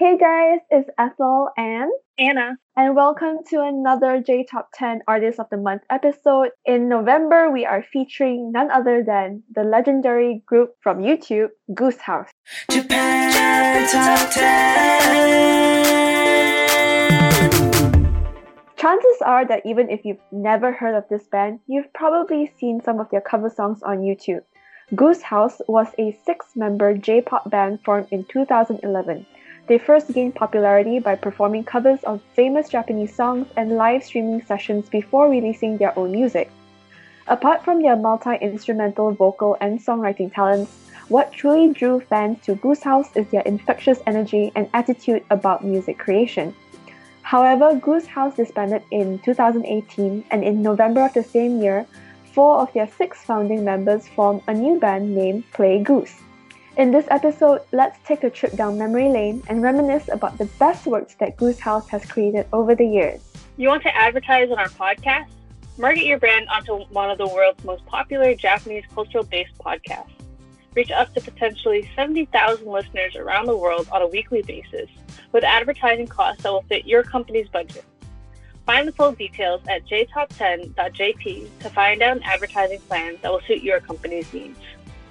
Hey guys, it's Ethel and Anna. and welcome to another J Top 10 Artists of the Month episode. In November, we are featuring none other than the legendary group from YouTube, Goose House. Japan Top 10. Chances are that even if you've never heard of this band, you've probably seen some of their cover songs on YouTube. Goose House was a six member J pop band formed in 2011. They first gained popularity by performing covers of famous Japanese songs and live streaming sessions before releasing their own music. Apart from their multi instrumental vocal and songwriting talents, what truly drew fans to Goose House is their infectious energy and attitude about music creation. However, Goose House disbanded in 2018, and in November of the same year, four of their six founding members formed a new band named Play Goose. In this episode, let's take a trip down memory lane and reminisce about the best works that Goose House has created over the years. You want to advertise on our podcast? Market your brand onto one of the world's most popular Japanese cultural based podcasts. Reach up to potentially 70,000 listeners around the world on a weekly basis with advertising costs that will fit your company's budget. Find the full details at jtop10.jp to find out an advertising plan that will suit your company's needs.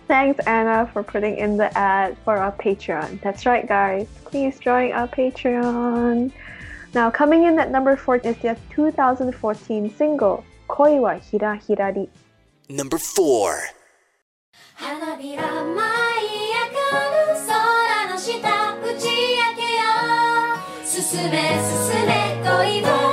Thanks, Anna, for putting in the ad for our Patreon. That's right, guys. Please join our Patreon. Now, coming in at number four is their 2014 single, Koi wa Hira Hirari. Number 4. 花びら舞い上がる空の下打ち明けよう進め進め恋は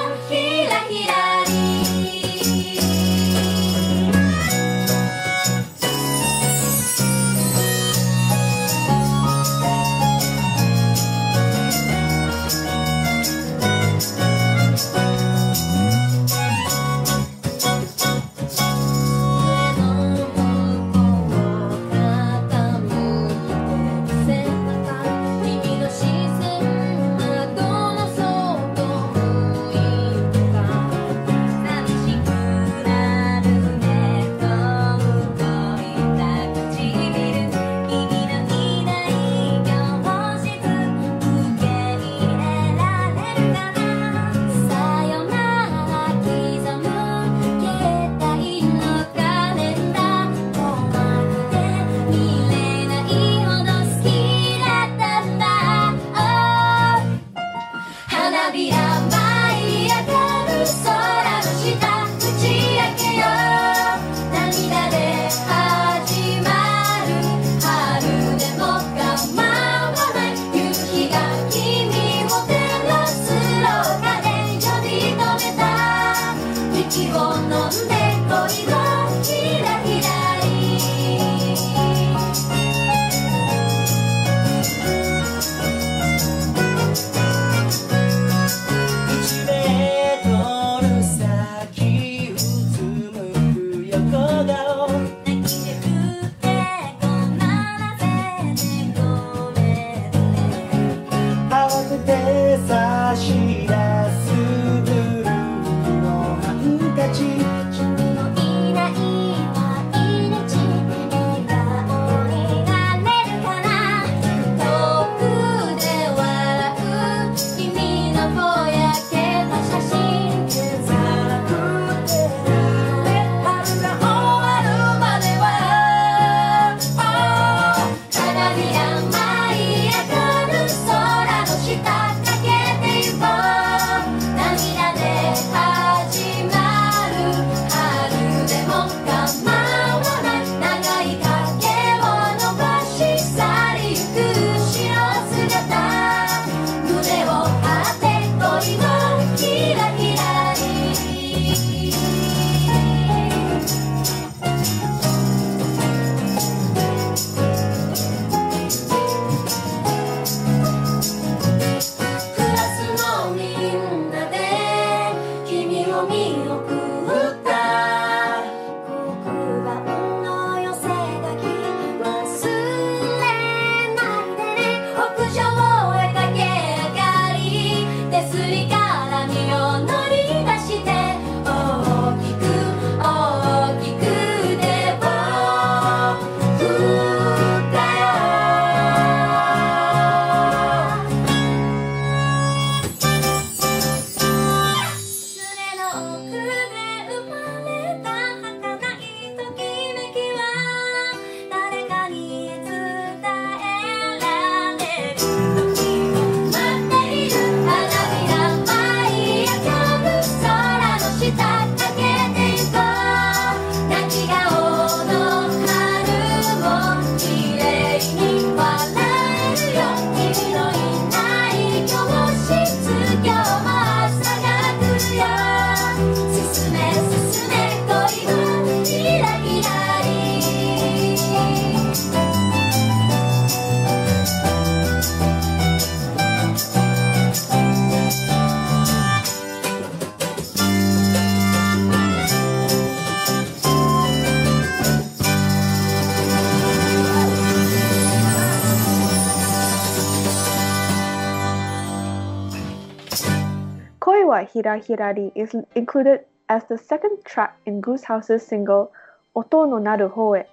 Hirari is included as the second track in Goose House's single Oto no Naru Hoe.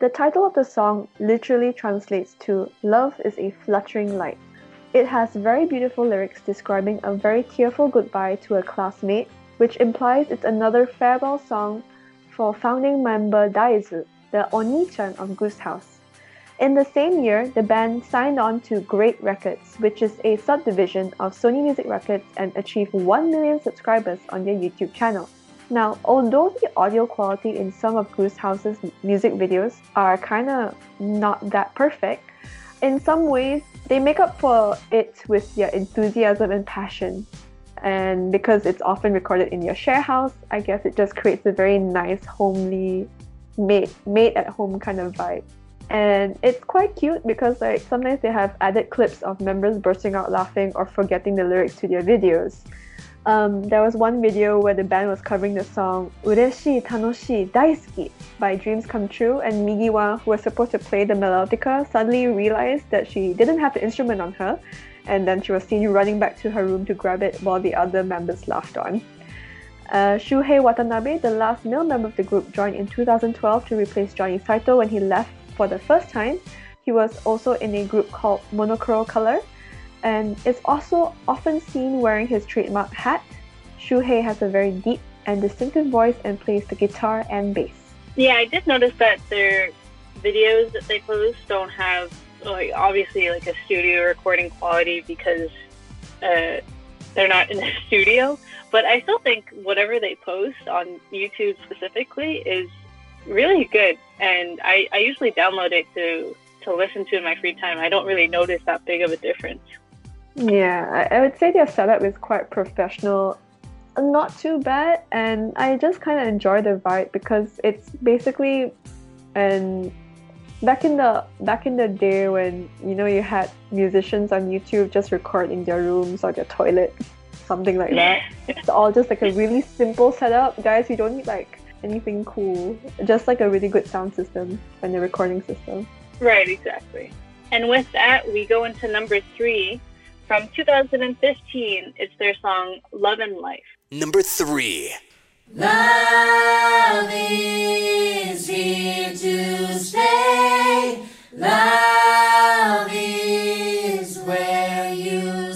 The title of the song literally translates to Love is a fluttering light. It has very beautiful lyrics describing a very tearful goodbye to a classmate, which implies it's another farewell song for founding member Daizu, the Oni-chan of Goose House. In the same year, the band signed on to Great Records, which is a subdivision of Sony Music Records, and achieved 1 million subscribers on their YouTube channel. Now, although the audio quality in some of Goose House's music videos are kind of not that perfect, in some ways they make up for it with their enthusiasm and passion. And because it's often recorded in your share house, I guess it just creates a very nice, homely, made made at home kind of vibe and it's quite cute because like sometimes they have added clips of members bursting out laughing or forgetting the lyrics to their videos. Um, there was one video where the band was covering the song Ureshi Tanoshi Daisuki by Dreams Come True, and Migiwa, who was supposed to play the melodica, suddenly realized that she didn't have the instrument on her, and then she was seen running back to her room to grab it while the other members laughed on. Uh, Shuhei Watanabe, the last male member of the group, joined in 2012 to replace Johnny Saito when he left for the first time. He was also in a group called Monochrome Color and is also often seen wearing his trademark hat. Shuhei has a very deep and distinctive voice and plays the guitar and bass. Yeah, I did notice that their videos that they post don't have like obviously like a studio recording quality because uh, they're not in the studio. But I still think whatever they post on YouTube specifically is really good, and I, I usually download it to to listen to in my free time. I don't really notice that big of a difference. Yeah, I, would say their setup is quite professional, not too bad, and I just kind of enjoy the vibe because it's basically and back in the back in the day when you know you had musicians on YouTube just record in their rooms or their toilets, something like that. it's all just like a really simple setup, guys. You don't need like anything cool, just like a really good sound system and a recording system. Right, exactly. And with that, we go into number three, From 2015, it's their song Love and Life. Number three. Love is here to stay. Love is where you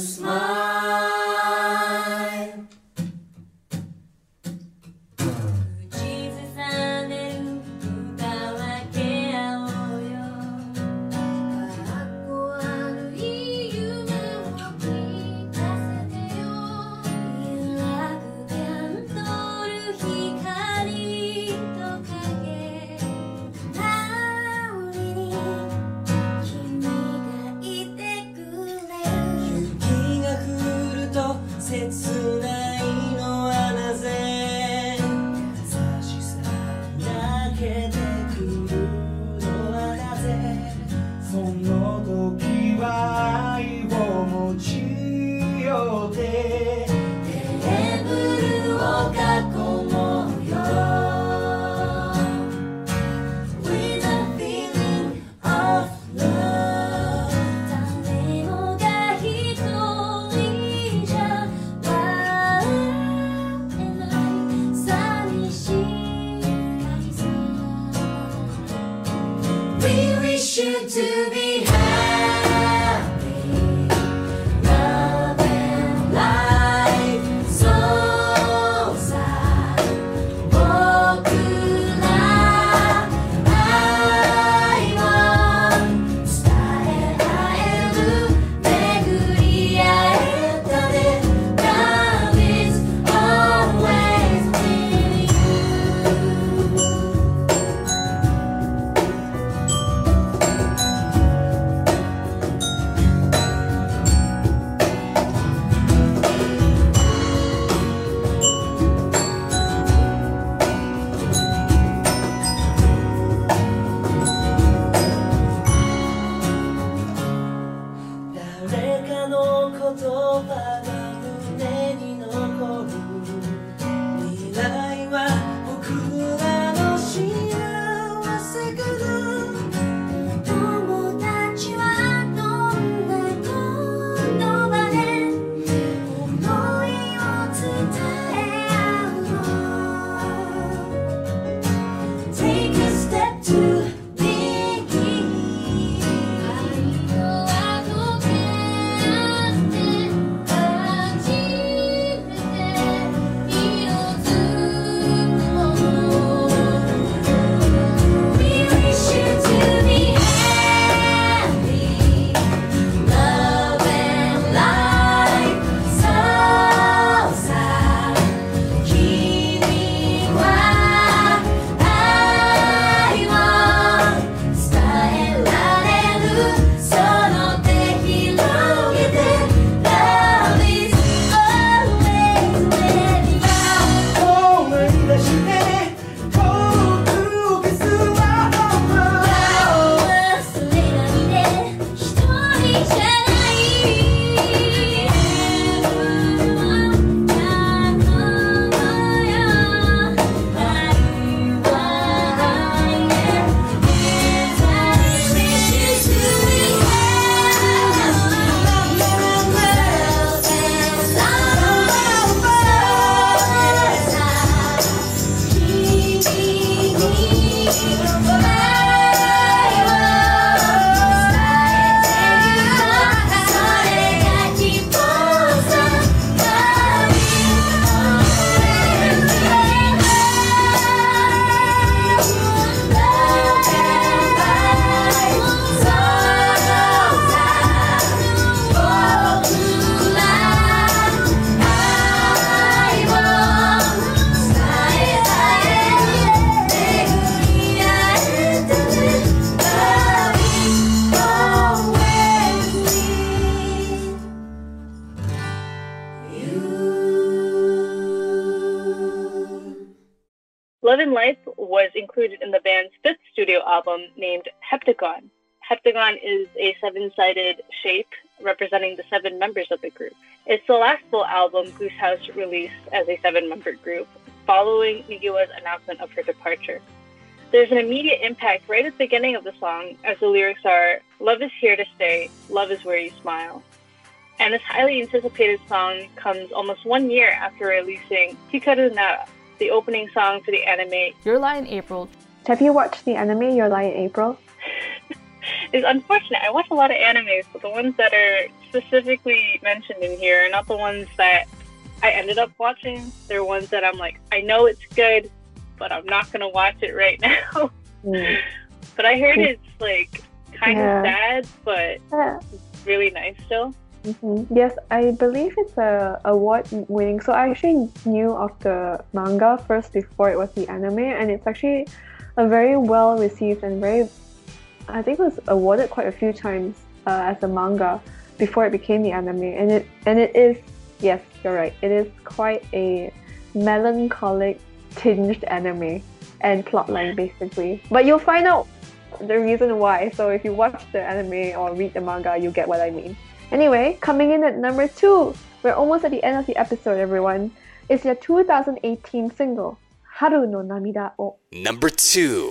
Life was included in the band's fifth studio album named Heptagon. Heptagon is a seven sided shape representing the seven members of the group. It's the last full album Goose House released as a seven member group following Migiwa's announcement of her departure. There's an immediate impact right at the beginning of the song as the lyrics are Love is here to stay, love is where you smile. And this highly anticipated song comes almost one year after releasing Hikaru Nara, the opening song for the anime. Your Lie in April. Have you watched the anime Your Lie in April? It's unfortunate. I watch a lot of animes, but the ones that are specifically mentioned in here are not the ones that I ended up watching. They're ones that I'm like, I know it's good, but I'm not gonna watch it right now. Mm. but I heard it's like kind Yeah. of sad, but Yeah. really nice still. Hmm Yes, I believe it's a award winning. So I actually knew of the manga first before it was the anime, and it's actually a very well received and very, I think it was awarded quite a few times uh, as a manga before it became the anime. And it and it is yes, you're right. It is quite a melancholic tinged anime and plotline basically. But you'll find out the reason why. So if you watch the anime or read the manga, you get what I mean. Anyway, coming in at number two, we're almost at the end of the episode, everyone. It's your 2018 single, Haru no Namida o. Number two.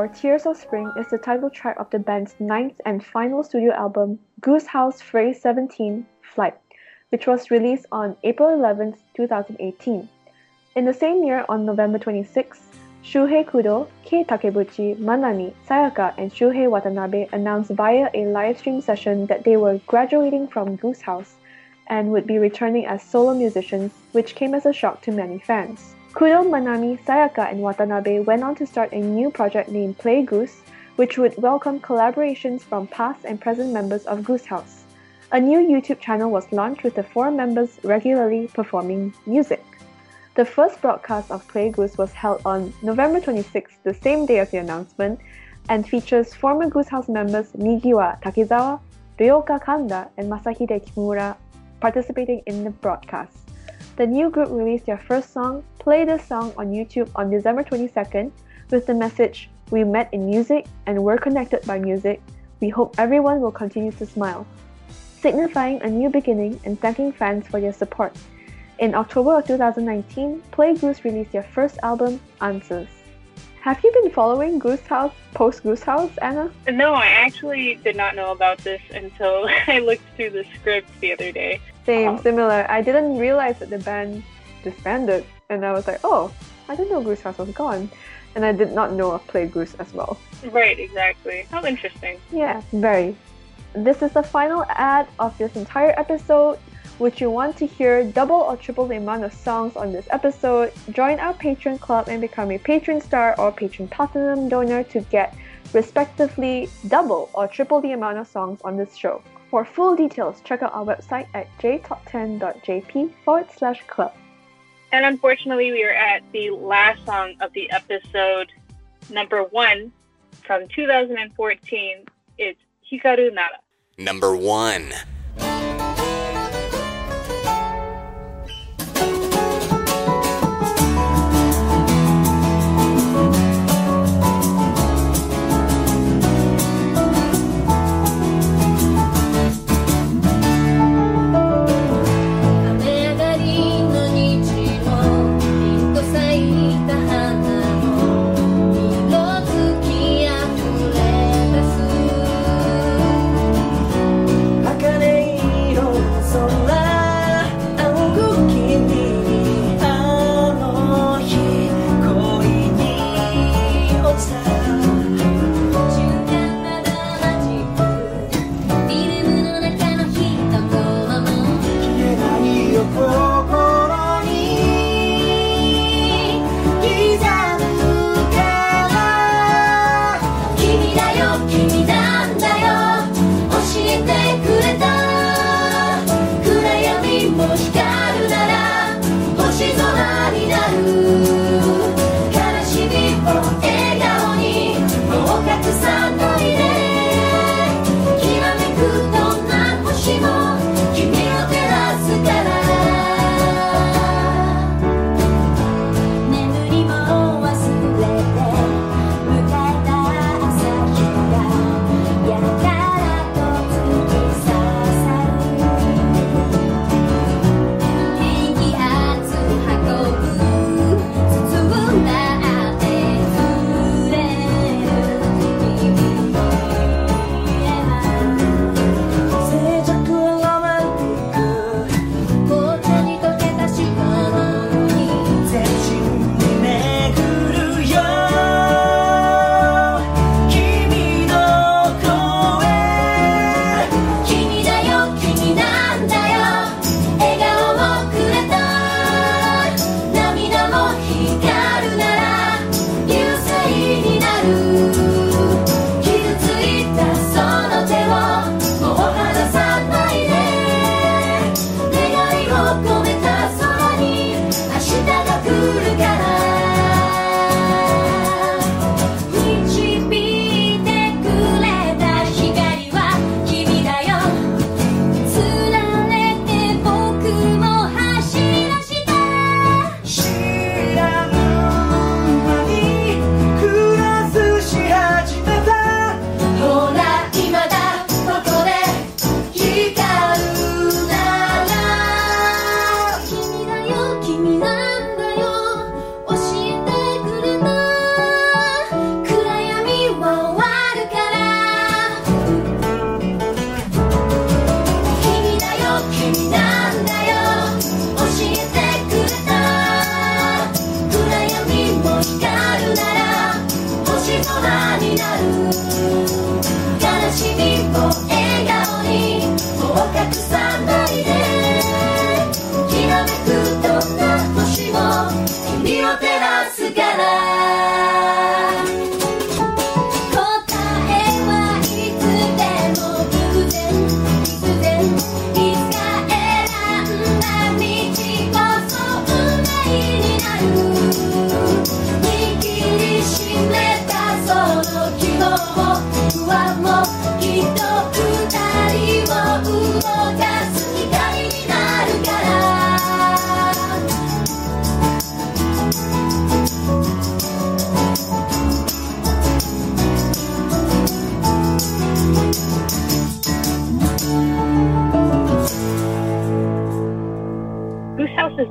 Or Tears of Spring is the title track of the band's ninth and final studio album, Goose House Phrase 17 Flight, which was released on April 11, 2018. In the same year, on November 26, Shuhei Kudo, Kei Takebuchi, Manami, Sayaka, and Shuhei Watanabe announced via a live stream session that they were graduating from Goose House and would be returning as solo musicians, which came as a shock to many fans. Kudo, Manami, Sayaka, and Watanabe went on to start a new project named Play Goose, which would welcome collaborations from past and present members of Goose House. A new YouTube channel was launched with the four members regularly performing music. The first broadcast of Play Goose was held on November 26, the same day of the announcement, and features former Goose House members Migiwa Takizawa, Ryoka Kanda, and Masahide Kimura participating in the broadcast. The new group released their first song, Play This Song, on YouTube on December 22nd with the message We met in music and we're connected by music. We hope everyone will continue to smile, signifying a new beginning and thanking fans for their support. In October of 2019, Play Goose released their first album, Answers. Have you been following Goose House post Goose House, Anna? No, I actually did not know about this until I looked through the script the other day. Same, similar. I didn't realize that the band disbanded, and I was like, oh, I didn't know Goose House was gone. And I did not know of Play Goose as well. Right, exactly. How interesting. Yeah, very. This is the final ad of this entire episode. Would you want to hear double or triple the amount of songs on this episode? Join our Patreon club and become a patron star or patron platinum donor to get respectively double or triple the amount of songs on this show. For full details, check out our website at jtop10.jp forward slash club. And unfortunately, we are at the last song of the episode, number one from 2014. It's Hikaru Nara. Number one.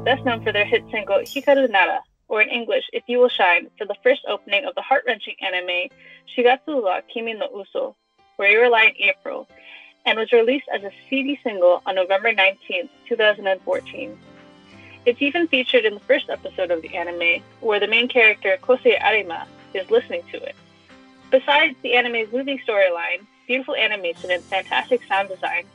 Best known for their hit single Hikaru Nara, or in English, If You Will Shine, for the first opening of the heart-wrenching anime Shigatsu wa Kimi no Uso, Where You Were Lying April, and was released as a CD single on November 19, 2014. It's even featured in the first episode of the anime, where the main character Kosei Arima is listening to it. Besides the anime's moving storyline, beautiful animation, and fantastic sound design,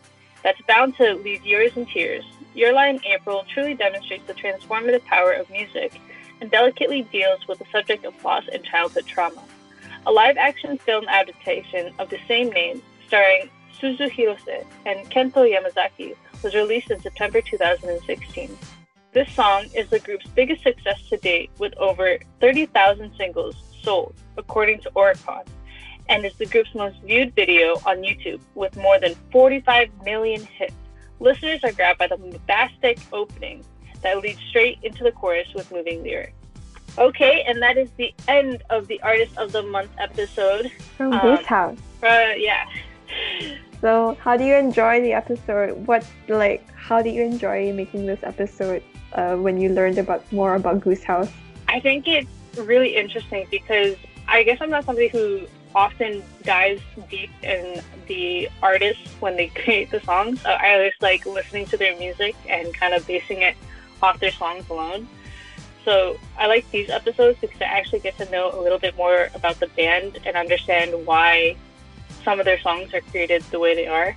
that's bound to leave viewers in tears. Your in April truly demonstrates the transformative power of music and delicately deals with the subject of loss and childhood trauma. A live action film adaptation of the same name, starring Suzu Hirose and Kento Yamazaki, was released in September 2016. This song is the group's biggest success to date, with over 30,000 singles sold, according to Oricon, and is the group's most viewed video on YouTube, with more than 45 million hits. Listeners are grabbed by the bombastic opening that leads straight into the chorus with moving lyrics. Okay, and that is the end of the Artist of the Month episode. From Um, Goose House. Uh, yeah. So, how do you enjoy the episode? What like how do you enjoy making this episode uh, when you learned about more about Goose House? I think it's really interesting because I guess I'm not somebody who often dives deep in the artists when they create the songs. I just like listening to their music and kind of basing it off their songs alone. So I like these episodes because I actually get to know a little bit more about the band and understand why some of their songs are created the way they are.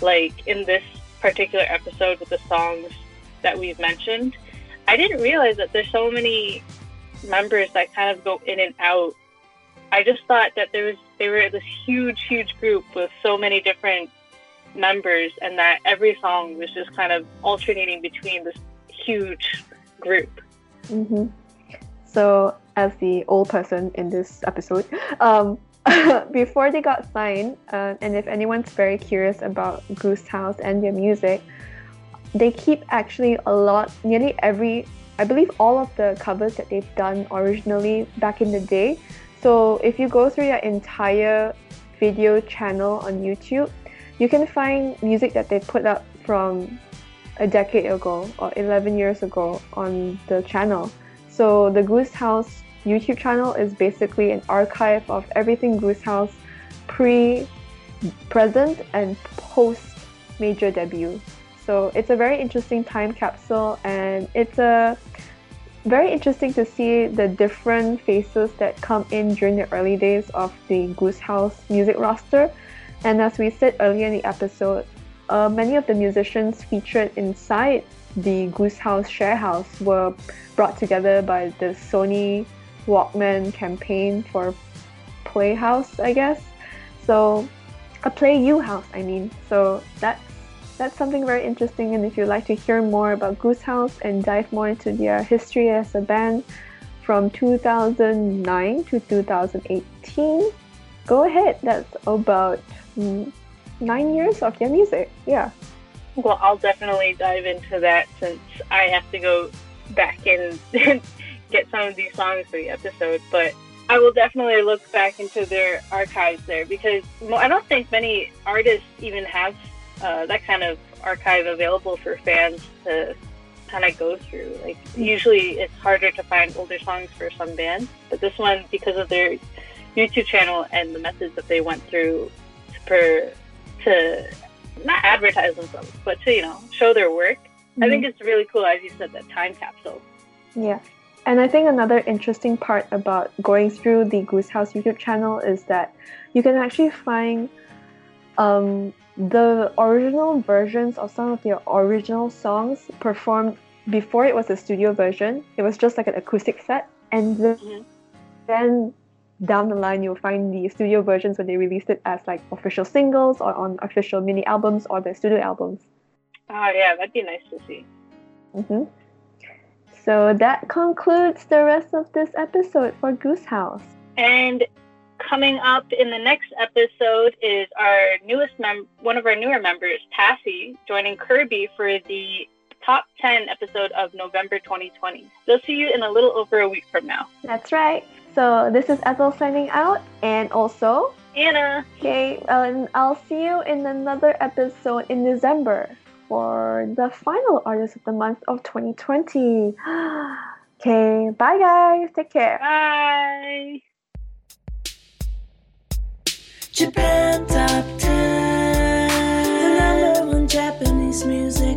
Like in this particular episode with the songs that we've mentioned, I didn't realize that there's so many members that kind of go in and out. I just thought that there was they were this huge, huge group with so many different members, and that every song was just kind of alternating between this huge group. hmm So, as the old person in this episode, um, before they got signed, uh, and if anyone's very curious about Goose House and their music, they keep actually a lot, nearly every, I believe all of the covers that they've done originally back in the day. So if you go through their entire video channel on YouTube, you can find music that they put up from a decade ago or 11 years ago on the channel. So the Goose House YouTube channel is basically an archive of everything Goose House pre, present, and post major debut. So it's a very interesting time capsule, and it's a very interesting to see the different faces that come in during the early days of the Goose House music roster. And as we said earlier in the episode, uh, many of the musicians featured inside the Goose House share house were brought together by the Sony Walkman campaign for Playhouse, I guess. So, a Play You House, I mean. So that's that's something very interesting. And if you'd like to hear more about Goose House and dive more into their history as a band from 2009 to 2018, go ahead. That's about nine years of their music. Yeah. Well, I'll definitely dive into that since I have to go back and get some of these songs for the episode. But I will definitely look back into their archives there because I don't think many artists even have uh, that kind of archive available for fans to kind of go through. Like usually it's harder to find older songs for some bands, but this one because of their YouTube channel and the methods that they went through for to not advertise themselves, but to you know show their work. I think it's really cool, as you said, that time capsule. Yeah. And I think another interesting part about going through the Goose House YouTube channel is that you can actually find um, the original versions of some of their original songs performed before it was a studio version. It was just like an acoustic set. And then, Mhm. then down the line, you'll find the studio versions when they released it as like official singles or on official mini albums or the studio albums. Oh yeah, that'd be nice to see. hmm So that concludes the rest of this episode for Goose House. And coming up in the next episode is our newest mem- one of our newer members, Tassie, joining Kirby for the top 10 episode of November 2020. They'll see you in a little over a week from now. That's right. So this is Ethel signing out, and also, Anna, okay, and I'll see you in another episode in December for the final artist of the month of 2020. okay, bye guys. Take care. bye. Japan Top 10, the number one Japanese music